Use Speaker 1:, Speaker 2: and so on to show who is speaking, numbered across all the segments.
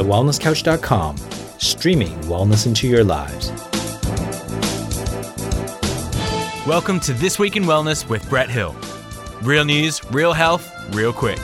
Speaker 1: thewellnesscouch.com, streaming wellness into your lives.
Speaker 2: Welcome to This Week in Wellness with Brett Hill. Real news, real health, real quick.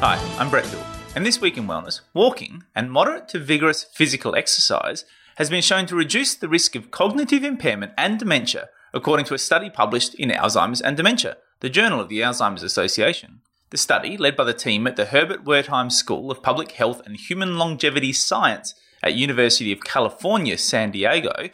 Speaker 3: Hi, I'm Brett Hill, and this week in wellness, walking and moderate to vigorous physical exercise has been shown to reduce the risk of cognitive impairment and dementia, according to a study published in Alzheimer's and Dementia, the Journal of the Alzheimer's Association. The study, led by the team at the Herbert Wertheim School of Public Health and Human Longevity Science at University of California, San Diego,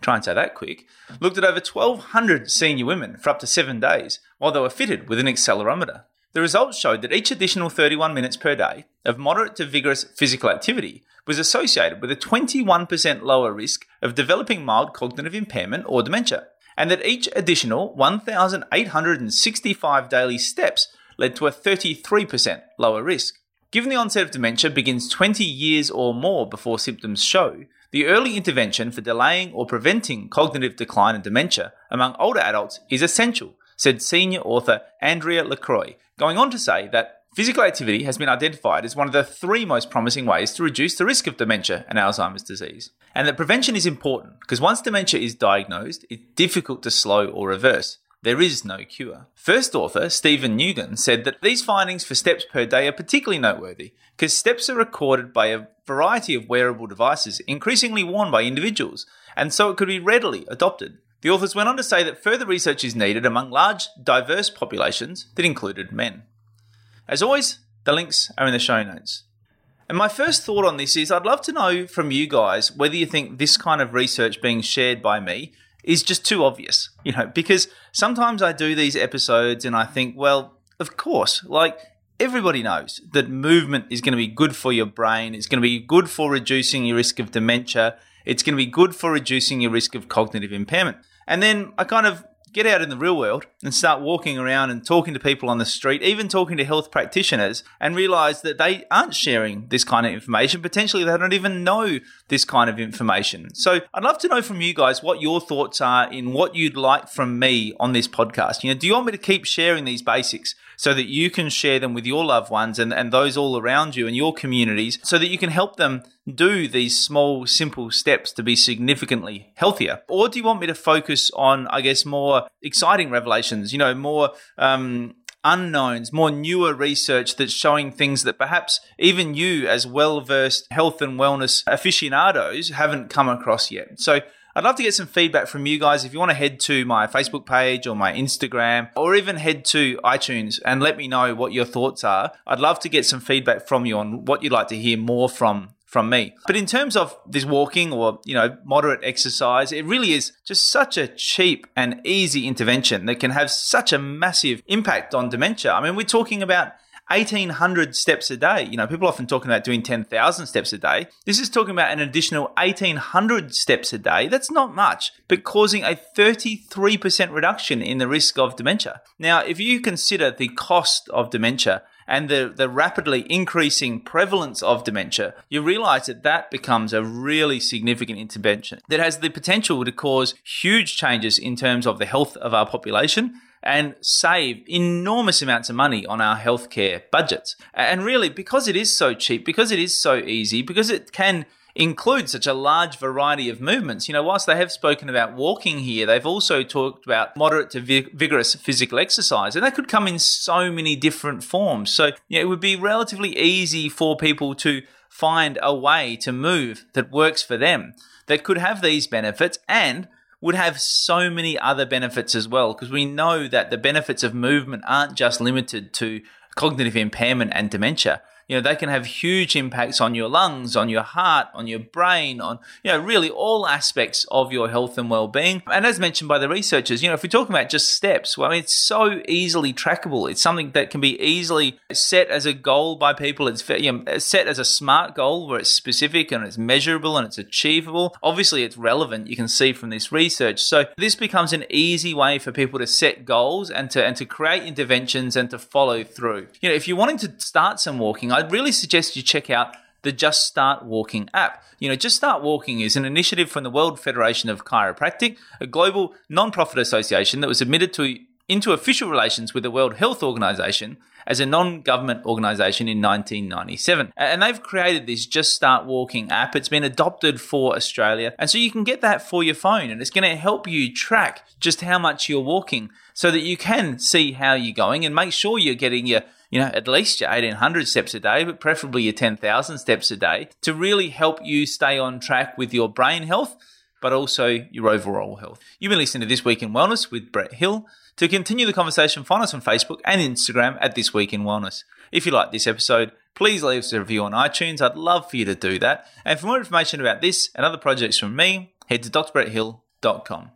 Speaker 3: try and say that quick, looked at over 1,200 senior women for up to seven days while they were fitted with an accelerometer. The results showed that each additional 31 minutes per day of moderate to vigorous physical activity was associated with a 21% lower risk of developing mild cognitive impairment or dementia, and that each additional 1,865 daily steps led to a 33% lower risk. Given the onset of dementia begins 20 years or more before symptoms show, the early intervention for delaying or preventing cognitive decline and dementia among older adults is essential, said senior author Andrea LaCroix, going on to say that physical activity has been identified as one of the three most promising ways to reduce the risk of dementia and Alzheimer's disease. And that prevention is important because once dementia is diagnosed, it's difficult to slow or reverse. There is no cure. First author, Stephen Nugent, said that these findings for steps per day are particularly noteworthy because steps are recorded by a variety of wearable devices increasingly worn by individuals, and so it could be readily adopted. The authors went on to say that further research is needed among large, diverse populations that included men. As always, the links are in the show notes. And my first thought on this is I'd love to know from you guys whether you think this kind of research being shared by me is just too obvious, you know, because sometimes I do these episodes and I think, well, of course, like everybody knows that movement is going to be good for your brain, it's going to be good for reducing your risk of dementia, it's going to be good for reducing your risk of cognitive impairment. And then I kind of get out in the real world and start walking around and talking to people on the street, even talking to health practitioners, and realize that they aren't sharing this kind of information. Potentially, they don't even know this kind of information. So, I'd love to know from you guys what your thoughts are in what you'd like from me on this podcast. You know, do you want me to keep sharing these basics so that you can share them with your loved ones and, and those all around you and your communities so that you can help them do these small, simple steps to be significantly healthier? Or do you want me to focus on, I guess, more exciting revelations, you know, more um, unknowns, more newer research that's showing things that perhaps even you, as well versed health and wellness aficionados, haven't come across yet? So, I'd love to get some feedback from you guys. If you want to head to my Facebook page or my Instagram, or even head to iTunes and let me know what your thoughts are, I'd love to get some feedback from you on what you'd like to hear more from from me. But in terms of this walking or, you know, moderate exercise, it really is just such a cheap and easy intervention that can have such a massive impact on dementia. I mean, we're talking about 1800 steps a day. You know, people often talking about doing 10,000 steps a day. This is talking about an additional 1800 steps a day. That's not much, but causing a 33% reduction in the risk of dementia. Now, if you consider the cost of dementia, and the, the rapidly increasing prevalence of dementia, you realize that that becomes a really significant intervention that has the potential to cause huge changes in terms of the health of our population and save enormous amounts of money on our healthcare budgets. And really, because it is so cheap, because it is so easy, because it can include such a large variety of movements. You know, whilst they have spoken about walking here, they've also talked about moderate to vigorous physical exercise, and that could come in so many different forms. So, you know, it would be relatively easy for people to find a way to move that works for them that could have these benefits and would have so many other benefits as well because we know that the benefits of movement aren't just limited to cognitive impairment and dementia you know, they can have huge impacts on your lungs, on your heart, on your brain, on, you know, really all aspects of your health and well-being. And as mentioned by the researchers, you know, if we're talking about just steps, well, I mean, it's so easily trackable. It's something that can be easily set as a goal by people. It's you know, set as a smart goal where it's specific and it's measurable and it's achievable. Obviously, it's relevant. You can see from this research. So this becomes an easy way for people to set goals and to and to create interventions and to follow through. You know, if you're wanting to start some walking, I'd really suggest you check out the Just Start Walking app. You know, Just Start Walking is an initiative from the World Federation of Chiropractic, a global non-profit association that was admitted to into official relations with the World Health Organization as a non government organization in 1997. And they've created this Just Start Walking app. It's been adopted for Australia. And so you can get that for your phone and it's going to help you track just how much you're walking so that you can see how you're going and make sure you're getting your you know, at least your 1800 steps a day, but preferably your 10,000 steps a day to really help you stay on track with your brain health, but also your overall health. You've been listening to This Week in Wellness with Brett Hill. To continue the conversation, find us on Facebook and Instagram at This Week in Wellness. If you like this episode, please leave us a review on iTunes. I'd love for you to do that. And for more information about this and other projects from me, head to drbretthill.com.